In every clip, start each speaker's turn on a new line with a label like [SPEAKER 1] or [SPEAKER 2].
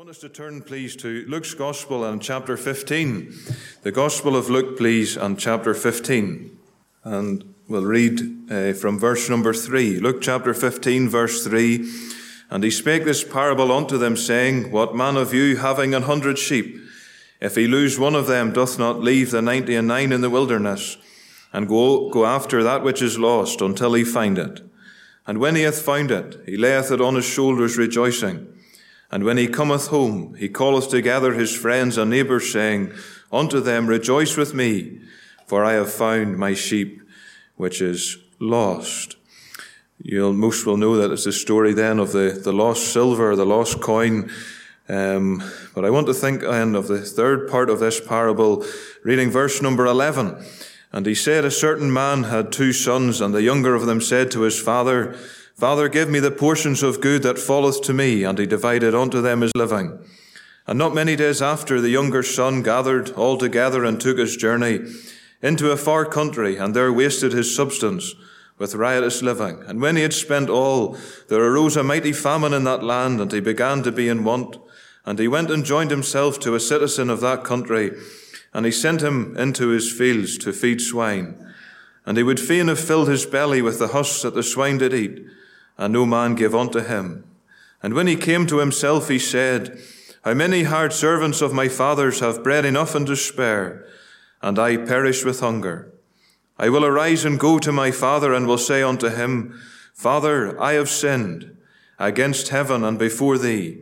[SPEAKER 1] Want us to turn, please, to Luke's Gospel and chapter 15. The Gospel of Luke, please, and chapter 15. And we'll read uh, from verse number 3. Luke chapter 15, verse 3. And he spake this parable unto them, saying, What man of you, having an hundred sheep, if he lose one of them, doth not leave the ninety and nine in the wilderness, and go, go after that which is lost until he find it? And when he hath found it, he layeth it on his shoulders, rejoicing. And when he cometh home, he calleth together his friends and neighbors, saying unto them, Rejoice with me, for I have found my sheep which is lost. You'll most will know that it's the story then of the, the lost silver, the lost coin. Um, but I want to think then of the third part of this parable, reading verse number 11. And he said, A certain man had two sons, and the younger of them said to his father, Father, give me the portions of good that falleth to me. And he divided unto them his living. And not many days after, the younger son gathered all together and took his journey into a far country, and there wasted his substance with riotous living. And when he had spent all, there arose a mighty famine in that land, and he began to be in want. And he went and joined himself to a citizen of that country, and he sent him into his fields to feed swine. And he would fain have filled his belly with the husks that the swine did eat and no man gave unto him. And when he came to himself, he said, How many hard servants of my father's have bread enough and to spare, and I perish with hunger. I will arise and go to my father, and will say unto him, Father, I have sinned against heaven and before thee,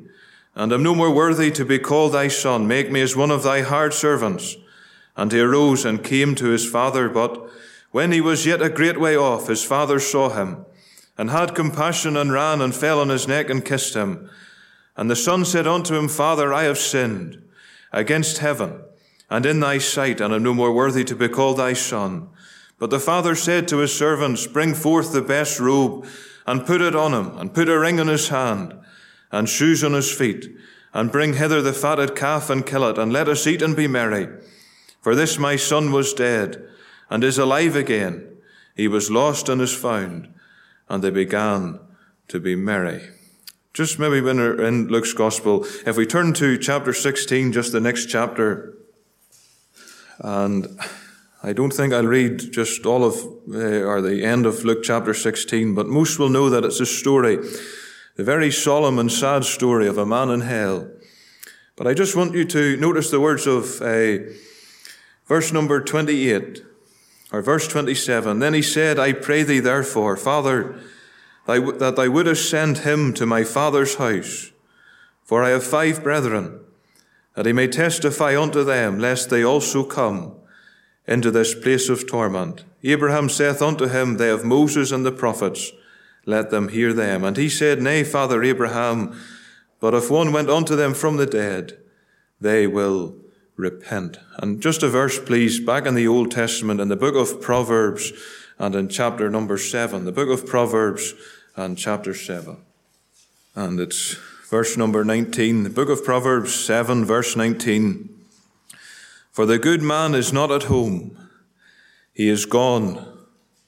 [SPEAKER 1] and am no more worthy to be called thy son. Make me as one of thy hard servants. And he arose and came to his father, but when he was yet a great way off, his father saw him and had compassion and ran and fell on his neck and kissed him. And the son said unto him, Father, I have sinned against heaven and in thy sight, and am no more worthy to be called thy son. But the father said to his servants, Bring forth the best robe and put it on him, and put a ring on his hand and shoes on his feet, and bring hither the fatted calf and kill it, and let us eat and be merry. For this my son was dead and is alive again. He was lost and is found and they began to be merry. Just maybe when we're in Luke's Gospel, if we turn to chapter 16, just the next chapter, and I don't think I'll read just all of, uh, or the end of Luke chapter 16, but most will know that it's a story, the very solemn and sad story of a man in hell. But I just want you to notice the words of uh, verse number 28. Or verse 27 Then he said, I pray thee therefore, Father, that thou wouldest send him to my father's house. For I have five brethren, that he may testify unto them, lest they also come into this place of torment. Abraham saith unto him, They have Moses and the prophets, let them hear them. And he said, Nay, Father Abraham, but if one went unto them from the dead, they will repent. And just a verse, please, back in the Old Testament, in the book of Proverbs and in chapter number seven, the book of Proverbs and chapter seven. And it's verse number 19, the book of Proverbs 7, verse 19. For the good man is not at home, he is gone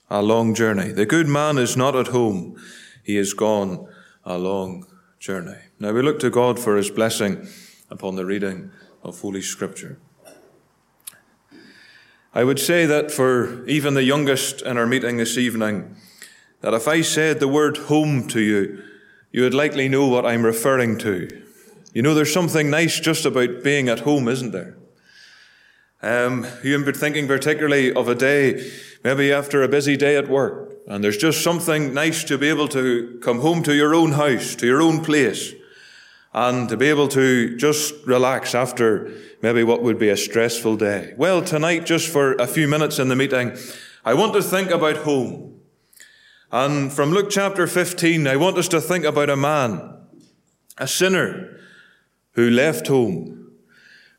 [SPEAKER 1] a long journey. The good man is not at home, he is gone a long journey. Now we look to God for his blessing upon the reading of Holy Scripture. I would say that for even the youngest in our meeting this evening, that if I said the word home to you, you would likely know what I'm referring to. You know, there's something nice just about being at home, isn't there? Um, you've been thinking particularly of a day, maybe after a busy day at work, and there's just something nice to be able to come home to your own house, to your own place, and to be able to just relax after maybe what would be a stressful day. Well, tonight, just for a few minutes in the meeting, I want to think about home. And from Luke chapter 15, I want us to think about a man, a sinner, who left home.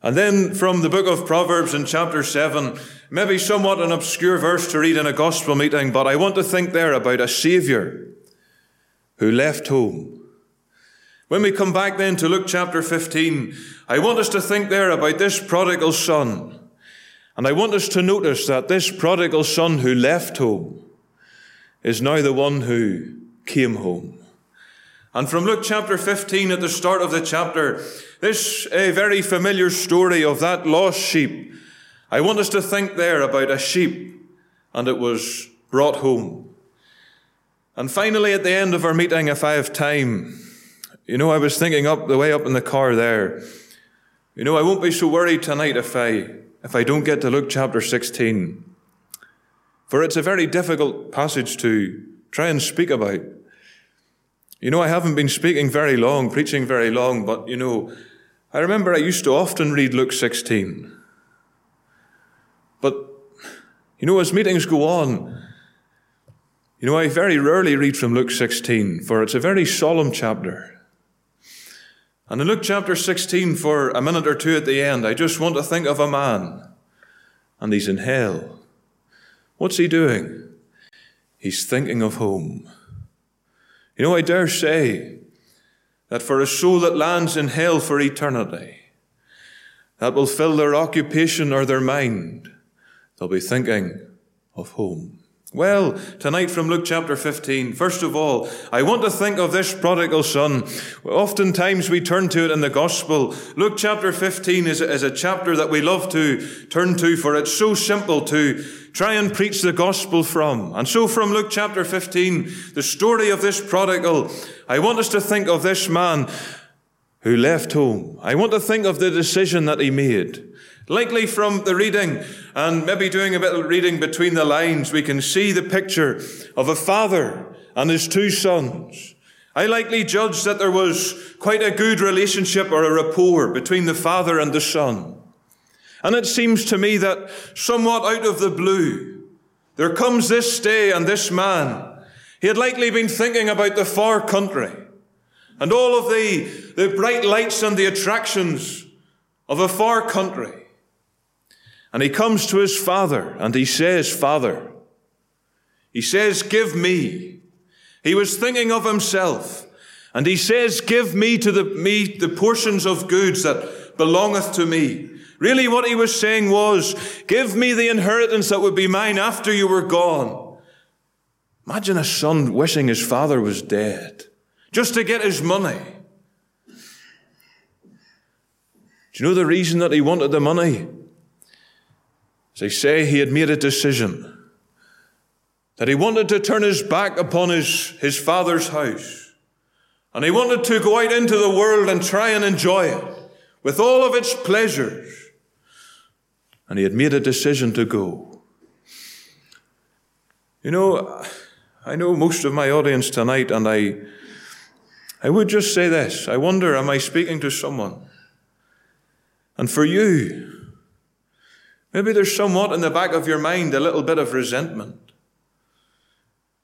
[SPEAKER 1] And then from the book of Proverbs in chapter 7, maybe somewhat an obscure verse to read in a gospel meeting, but I want to think there about a Savior who left home when we come back then to Luke chapter 15, I want us to think there about this prodigal son. And I want us to notice that this prodigal son who left home is now the one who came home. And from Luke chapter 15 at the start of the chapter, this a very familiar story of that lost sheep. I want us to think there about a sheep and it was brought home. And finally, at the end of our meeting, if I have time, you know, I was thinking up the way up in the car there. You know, I won't be so worried tonight if I if I don't get to Luke chapter 16. For it's a very difficult passage to try and speak about. You know, I haven't been speaking very long, preaching very long, but you know, I remember I used to often read Luke 16. But, you know, as meetings go on, you know, I very rarely read from Luke 16, for it's a very solemn chapter. And in Luke chapter 16, for a minute or two at the end, I just want to think of a man, and he's in hell. What's he doing? He's thinking of home. You know, I dare say that for a soul that lands in hell for eternity, that will fill their occupation or their mind, they'll be thinking of home. Well, tonight from Luke chapter 15, first of all, I want to think of this prodigal son. Oftentimes we turn to it in the gospel. Luke chapter 15 is, is a chapter that we love to turn to for it's so simple to try and preach the gospel from. And so from Luke chapter 15, the story of this prodigal, I want us to think of this man who left home. I want to think of the decision that he made. Likely from the reading and maybe doing a bit of reading between the lines, we can see the picture of a father and his two sons. I likely judge that there was quite a good relationship or a rapport between the father and the son. And it seems to me that somewhat out of the blue, there comes this day and this man. He had likely been thinking about the far country and all of the, the bright lights and the attractions of a far country. And he comes to his father and he says, Father, he says, Give me. He was thinking of himself. And he says, Give me to the, me the portions of goods that belongeth to me. Really, what he was saying was, Give me the inheritance that would be mine after you were gone. Imagine a son wishing his father was dead just to get his money. Do you know the reason that he wanted the money? They say he had made a decision that he wanted to turn his back upon his, his father's house. And he wanted to go out into the world and try and enjoy it with all of its pleasures. And he had made a decision to go. You know, I know most of my audience tonight, and I, I would just say this. I wonder, am I speaking to someone? And for you, Maybe there's somewhat in the back of your mind a little bit of resentment.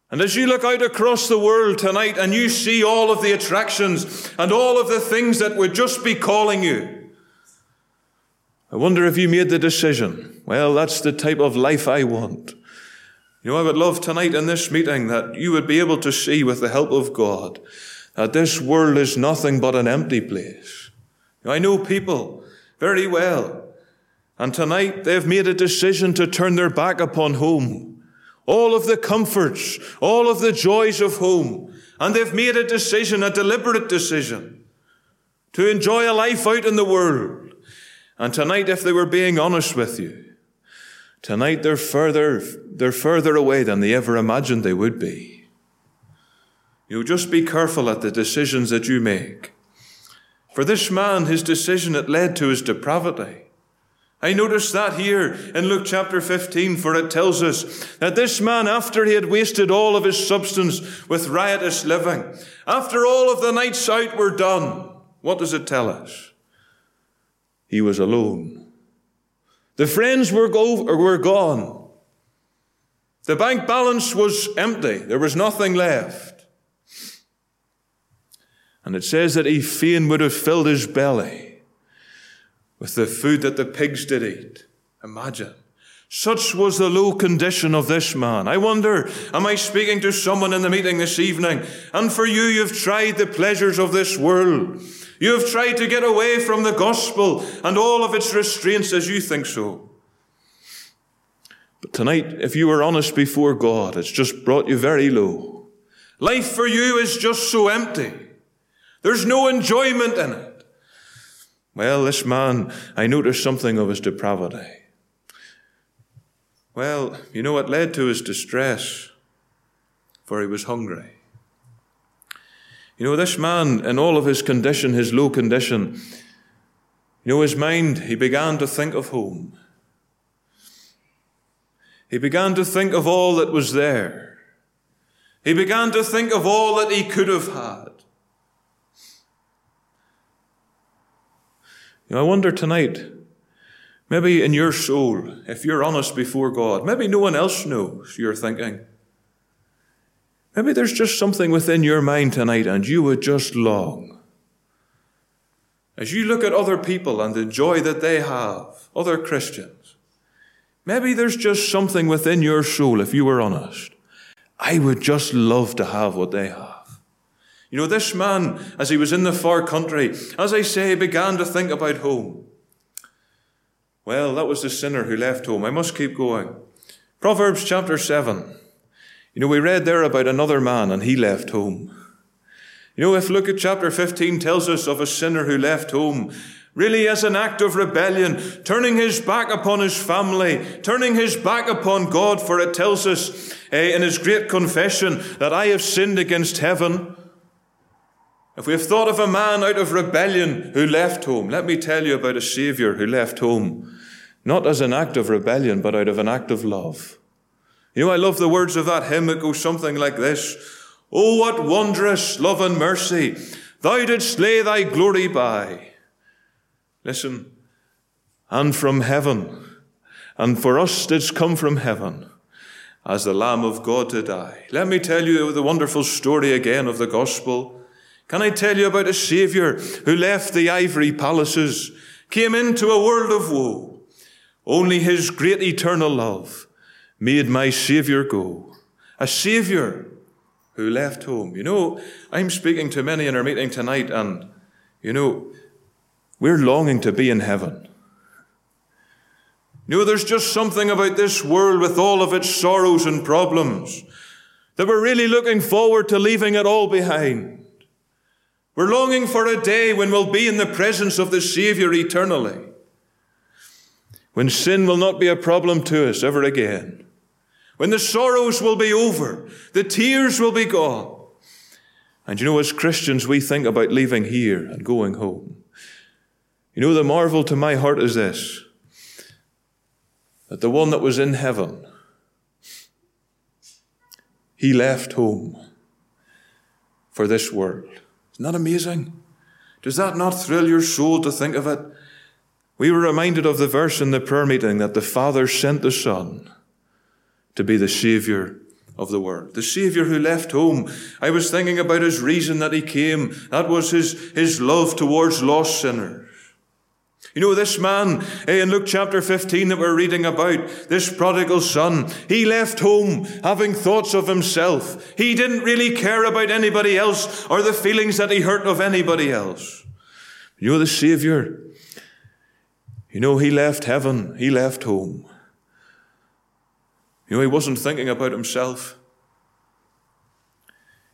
[SPEAKER 1] And as you look out across the world tonight and you see all of the attractions and all of the things that would just be calling you, I wonder if you made the decision, well, that's the type of life I want. You know, I would love tonight in this meeting that you would be able to see with the help of God that this world is nothing but an empty place. I know people very well and tonight they've made a decision to turn their back upon home. All of the comforts, all of the joys of home. And they've made a decision, a deliberate decision, to enjoy a life out in the world. And tonight, if they were being honest with you, tonight they're further, they're further away than they ever imagined they would be. You just be careful at the decisions that you make. For this man, his decision, it led to his depravity. I notice that here in Luke chapter 15, for it tells us that this man, after he had wasted all of his substance with riotous living, after all of the nights out were done, what does it tell us? He was alone. The friends were, go- were gone. The bank balance was empty. There was nothing left. And it says that he fain would have filled his belly with the food that the pigs did eat. Imagine. Such was the low condition of this man. I wonder, am I speaking to someone in the meeting this evening? And for you, you've tried the pleasures of this world. You have tried to get away from the gospel and all of its restraints as you think so. But tonight, if you were honest before God, it's just brought you very low. Life for you is just so empty. There's no enjoyment in it. Well, this man, I noticed something of his depravity. Well, you know what led to his distress? For he was hungry. You know, this man, in all of his condition, his low condition, you know, his mind, he began to think of home. He began to think of all that was there. He began to think of all that he could have had. You know, I wonder tonight, maybe in your soul, if you're honest before God, maybe no one else knows you're thinking. Maybe there's just something within your mind tonight and you would just long. As you look at other people and the joy that they have, other Christians, maybe there's just something within your soul, if you were honest. I would just love to have what they have. You know, this man, as he was in the far country, as I say, began to think about home. Well, that was the sinner who left home. I must keep going. Proverbs chapter 7. You know, we read there about another man and he left home. You know, if look at chapter 15 tells us of a sinner who left home, really as an act of rebellion, turning his back upon his family, turning his back upon God, for it tells us eh, in his great confession that I have sinned against heaven. If we have thought of a man out of rebellion who left home, let me tell you about a Saviour who left home, not as an act of rebellion, but out of an act of love. You know, I love the words of that hymn. It goes something like this Oh, what wondrous love and mercy thou didst lay thy glory by. Listen, and from heaven, and for us didst come from heaven as the Lamb of God to die. Let me tell you the wonderful story again of the gospel. Can I tell you about a Saviour who left the ivory palaces, came into a world of woe? Only his great eternal love made my Savior go. A Savior who left home. You know, I'm speaking to many in our meeting tonight, and, you know, we're longing to be in heaven. You know, there's just something about this world with all of its sorrows and problems that we're really looking forward to leaving it all behind. We're longing for a day when we'll be in the presence of the Savior eternally. When sin will not be a problem to us ever again when the sorrows will be over, the tears will be gone. And you know, as Christians, we think about leaving here and going home. You know, the marvel to my heart is this that the one that was in heaven, he left home for this world. Isn't that amazing? Does that not thrill your soul to think of it? We were reminded of the verse in the prayer meeting that the Father sent the Son to be the Savior of the world. The Savior who left home. I was thinking about his reason that he came. That was his, his love towards lost sinners. You know, this man eh, in Luke chapter 15 that we're reading about, this prodigal son, he left home having thoughts of himself. He didn't really care about anybody else or the feelings that he hurt of anybody else. You know, the Savior, you know, he left heaven, he left home. You know, he wasn't thinking about himself.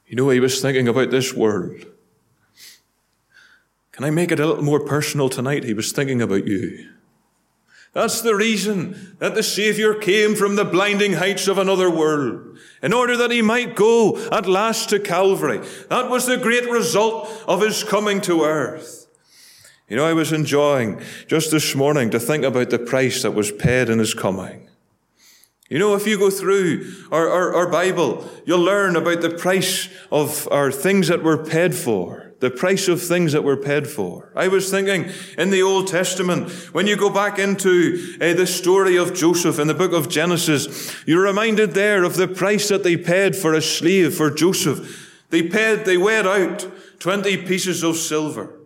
[SPEAKER 1] You know, he was thinking about this world. Can I make it a little more personal tonight? He was thinking about you. That's the reason that the Savior came from the blinding heights of another world, in order that he might go at last to Calvary. That was the great result of his coming to earth. You know, I was enjoying just this morning to think about the price that was paid in his coming. You know, if you go through our, our, our, Bible, you'll learn about the price of our things that were paid for, the price of things that were paid for. I was thinking in the Old Testament, when you go back into uh, the story of Joseph in the book of Genesis, you're reminded there of the price that they paid for a slave, for Joseph. They paid, they weighed out 20 pieces of silver.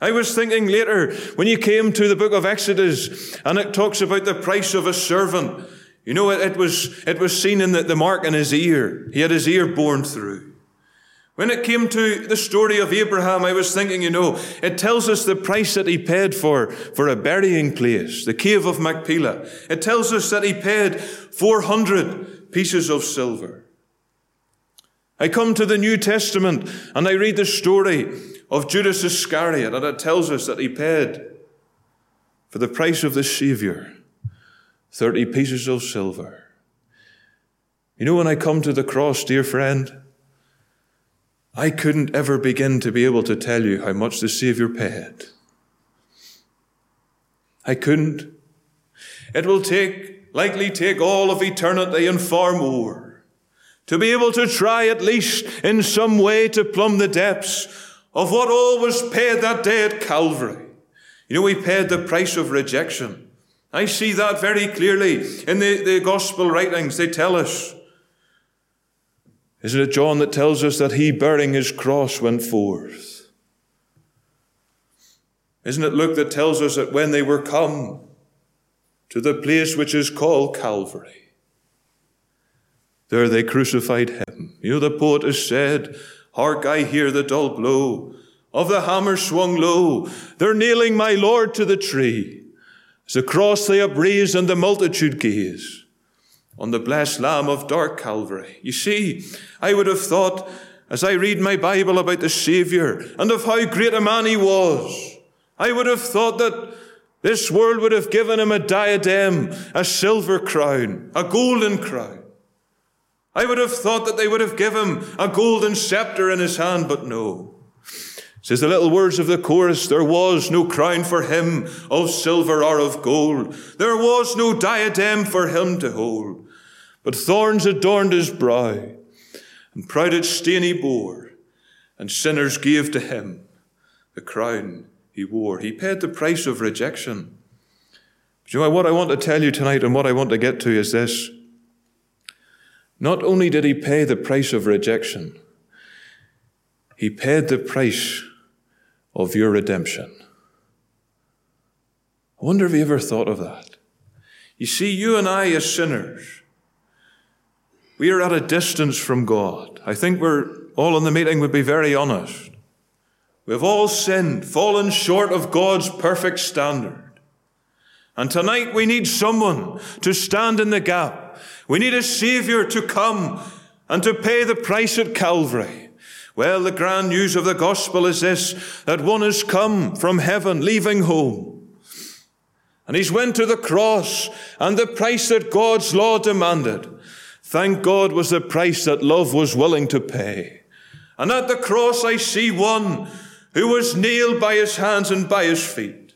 [SPEAKER 1] I was thinking later, when you came to the book of Exodus, and it talks about the price of a servant, you know, it, it was, it was seen in the, the mark in his ear. He had his ear borne through. When it came to the story of Abraham, I was thinking, you know, it tells us the price that he paid for, for a burying place, the cave of Machpelah. It tells us that he paid 400 pieces of silver. I come to the New Testament and I read the story of Judas Iscariot, and it tells us that he paid for the price of the Savior 30 pieces of silver. You know, when I come to the cross, dear friend, I couldn't ever begin to be able to tell you how much the Savior paid. I couldn't. It will take, likely take all of eternity and far more to be able to try at least in some way to plumb the depths of what all was paid that day at Calvary. You know, we paid the price of rejection. I see that very clearly in the, the gospel writings. They tell us. Isn't it John that tells us that he bearing his cross went forth? Isn't it Luke that tells us that when they were come to the place which is called Calvary, there they crucified him. You know, the poet has said, Hark, I hear the dull blow of the hammer swung low. They're nailing my Lord to the tree. As the cross they upraise and the multitude gaze on the blessed Lamb of dark Calvary. You see, I would have thought, as I read my Bible about the Savior and of how great a man he was, I would have thought that this world would have given him a diadem, a silver crown, a golden crown. I would have thought that they would have given him a golden scepter in his hand, but no. Says the little words of the chorus, there was no crown for him of silver or of gold. There was no diadem for him to hold. But thorns adorned his brow, and proud its stain he bore, and sinners gave to him the crown he wore. He paid the price of rejection. But you know what I want to tell you tonight and what I want to get to is this. Not only did he pay the price of rejection, he paid the price of your redemption. I wonder if you ever thought of that. You see, you and I, as sinners, we are at a distance from God. I think we're all in the meeting would be very honest. We've all sinned, fallen short of God's perfect standard. And tonight we need someone to stand in the gap. We need a Savior to come and to pay the price at Calvary. Well, the grand news of the gospel is this that one has come from heaven, leaving home. And he's went to the cross, and the price that God's law demanded, thank God, was the price that love was willing to pay. And at the cross, I see one who was nailed by his hands and by his feet.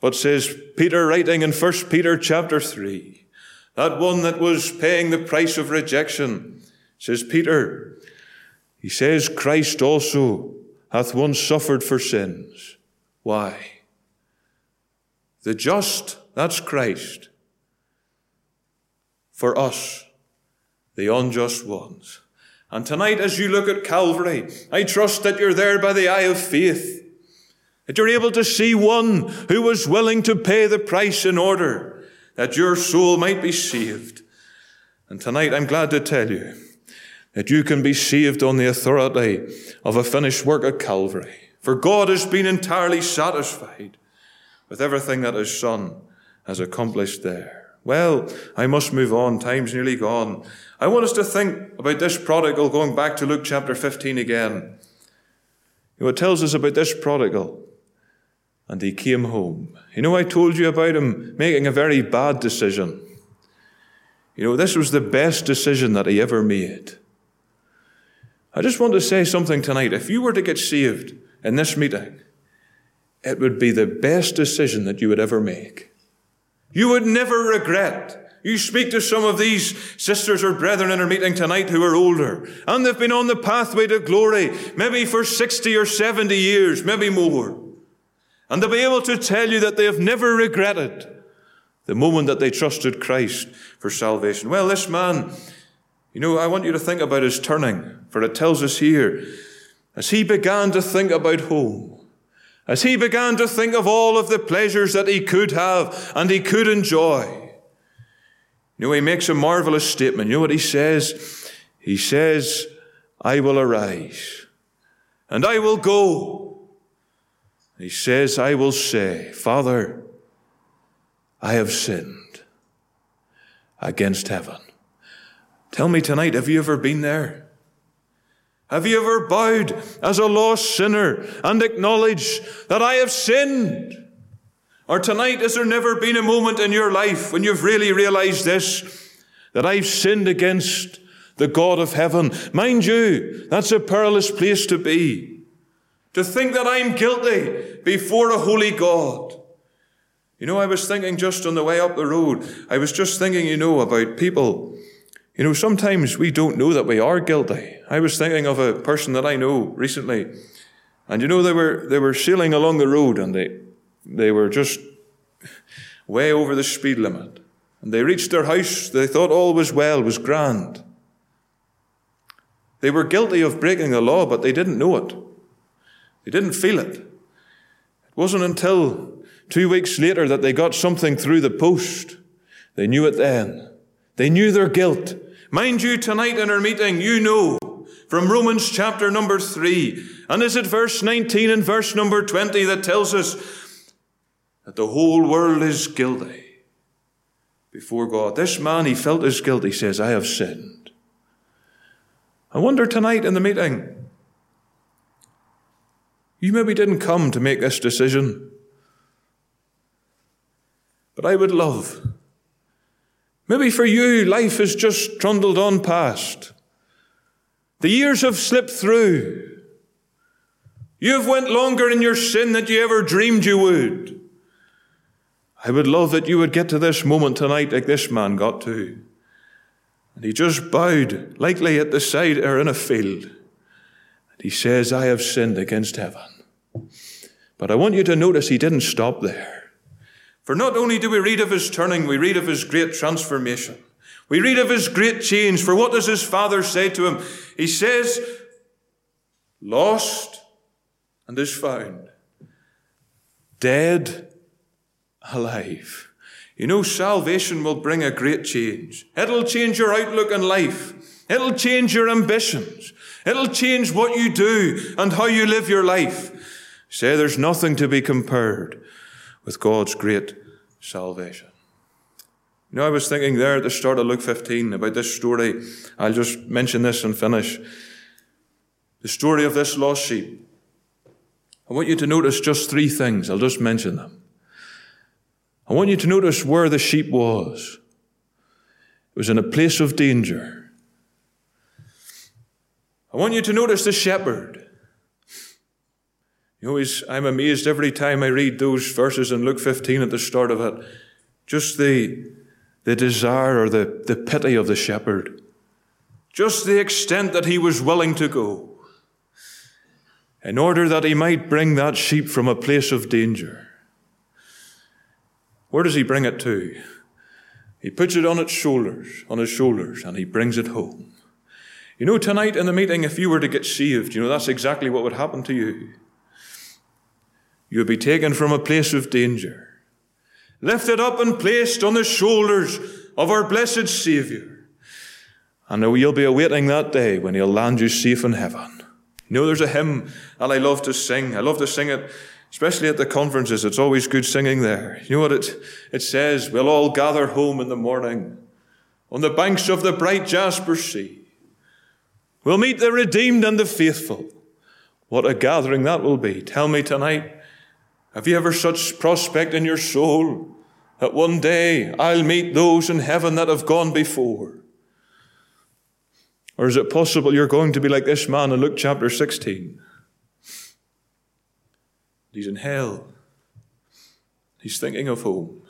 [SPEAKER 1] But says Peter, writing in 1 Peter chapter 3, that one that was paying the price of rejection, says Peter, he says, Christ also hath once suffered for sins. Why? The just, that's Christ. For us, the unjust ones. And tonight, as you look at Calvary, I trust that you're there by the eye of faith. That you're able to see one who was willing to pay the price in order that your soul might be saved. And tonight, I'm glad to tell you that you can be saved on the authority of a finished work at Calvary. For God has been entirely satisfied with everything that His Son has accomplished there. Well, I must move on. Time's nearly gone. I want us to think about this prodigal going back to Luke chapter 15 again. You know, it tells us about this prodigal. And he came home. You know, I told you about him making a very bad decision. You know, this was the best decision that he ever made. I just want to say something tonight. If you were to get saved in this meeting, it would be the best decision that you would ever make. You would never regret. You speak to some of these sisters or brethren in our meeting tonight who are older, and they've been on the pathway to glory, maybe for 60 or 70 years, maybe more. And they'll be able to tell you that they have never regretted the moment that they trusted Christ for salvation. Well, this man, you know, I want you to think about his turning, for it tells us here, as he began to think about home, as he began to think of all of the pleasures that he could have and he could enjoy, you know, he makes a marvelous statement. You know what he says? He says, I will arise and I will go. He says, I will say, Father, I have sinned against heaven Tell me tonight, have you ever been there? Have you ever bowed as a lost sinner and acknowledged that I have sinned? Or tonight, has there never been a moment in your life when you've really realized this? That I've sinned against the God of heaven. Mind you, that's a perilous place to be. To think that I'm guilty before a holy God. You know, I was thinking just on the way up the road, I was just thinking, you know, about people. You know, sometimes we don't know that we are guilty. I was thinking of a person that I know recently, and you know, they were, they were sailing along the road and they, they were just way over the speed limit. And they reached their house, they thought all was well, was grand. They were guilty of breaking the law, but they didn't know it. They didn't feel it. It wasn't until two weeks later that they got something through the post. They knew it then. They knew their guilt. Mind you, tonight in our meeting, you know from Romans chapter number three, and is it verse 19 and verse number 20 that tells us that the whole world is guilty before God. This man, he felt his guilt. He says, I have sinned. I wonder tonight in the meeting, you maybe didn't come to make this decision, but I would love. Maybe for you, life has just trundled on past. The years have slipped through. You have went longer in your sin than you ever dreamed you would. I would love that you would get to this moment tonight like this man got to. And he just bowed, likely at the side or in a field. And he says, I have sinned against heaven. But I want you to notice he didn't stop there. For not only do we read of his turning, we read of his great transformation. We read of his great change. For what does his father say to him? He says, Lost and is found. Dead alive. You know, salvation will bring a great change. It'll change your outlook on life. It'll change your ambitions. It'll change what you do and how you live your life. Say there's nothing to be compared with God's great salvation. You know, I was thinking there at the start of Luke 15 about this story. I'll just mention this and finish. The story of this lost sheep. I want you to notice just three things. I'll just mention them. I want you to notice where the sheep was. It was in a place of danger. I want you to notice the shepherd. You know, I'm amazed every time I read those verses in Luke 15 at the start of it. Just the, the desire or the, the pity of the shepherd. Just the extent that he was willing to go in order that he might bring that sheep from a place of danger. Where does he bring it to? He puts it on its shoulders, on his shoulders, and he brings it home. You know, tonight in the meeting, if you were to get saved, you know, that's exactly what would happen to you. You would be taken from a place of danger, lifted up and placed on the shoulders of our blessed Saviour. And you'll be awaiting that day when he'll land you safe in heaven. You know, there's a hymn that I love to sing. I love to sing it Especially at the conferences, it's always good singing there. You know what it, it says? We'll all gather home in the morning on the banks of the bright Jasper Sea. We'll meet the redeemed and the faithful. What a gathering that will be. Tell me tonight, have you ever such prospect in your soul that one day I'll meet those in heaven that have gone before? Or is it possible you're going to be like this man in Luke chapter 16? He's in hell. He's thinking of home.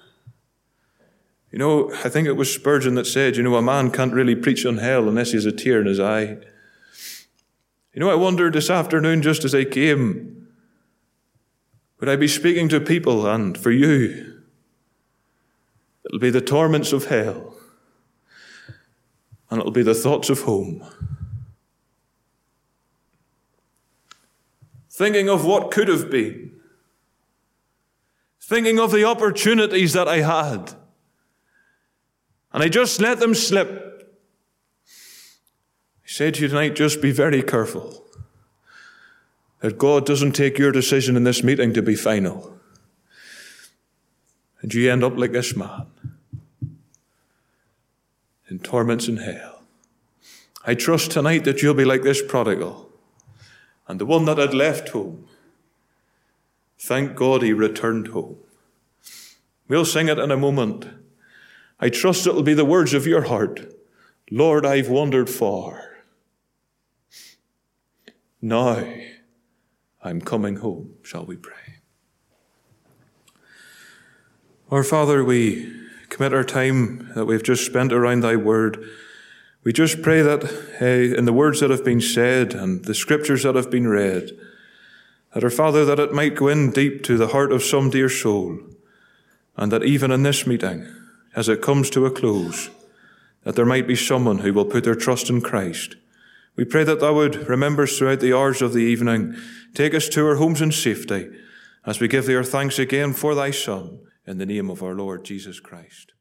[SPEAKER 1] You know, I think it was Spurgeon that said, you know, a man can't really preach on hell unless he has a tear in his eye. You know, I wondered this afternoon, just as I came, would I be speaking to people and for you? It'll be the torments of hell, and it'll be the thoughts of home. Thinking of what could have been thinking of the opportunities that I had. And I just let them slip. I say to you tonight, just be very careful that God doesn't take your decision in this meeting to be final. And you end up like this man in torments in hell. I trust tonight that you'll be like this prodigal. and the one that had left home. Thank God he returned home. We'll sing it in a moment. I trust it'll be the words of your heart. Lord, I've wandered far. Now I'm coming home. Shall we pray? Our Father, we commit our time that we've just spent around thy word. We just pray that uh, in the words that have been said and the scriptures that have been read, that our Father, that it might go in deep to the heart of some dear soul, and that even in this meeting, as it comes to a close, that there might be someone who will put their trust in Christ. We pray that thou would remember us throughout the hours of the evening, take us to our homes in safety, as we give thee our thanks again for thy Son, in the name of our Lord Jesus Christ.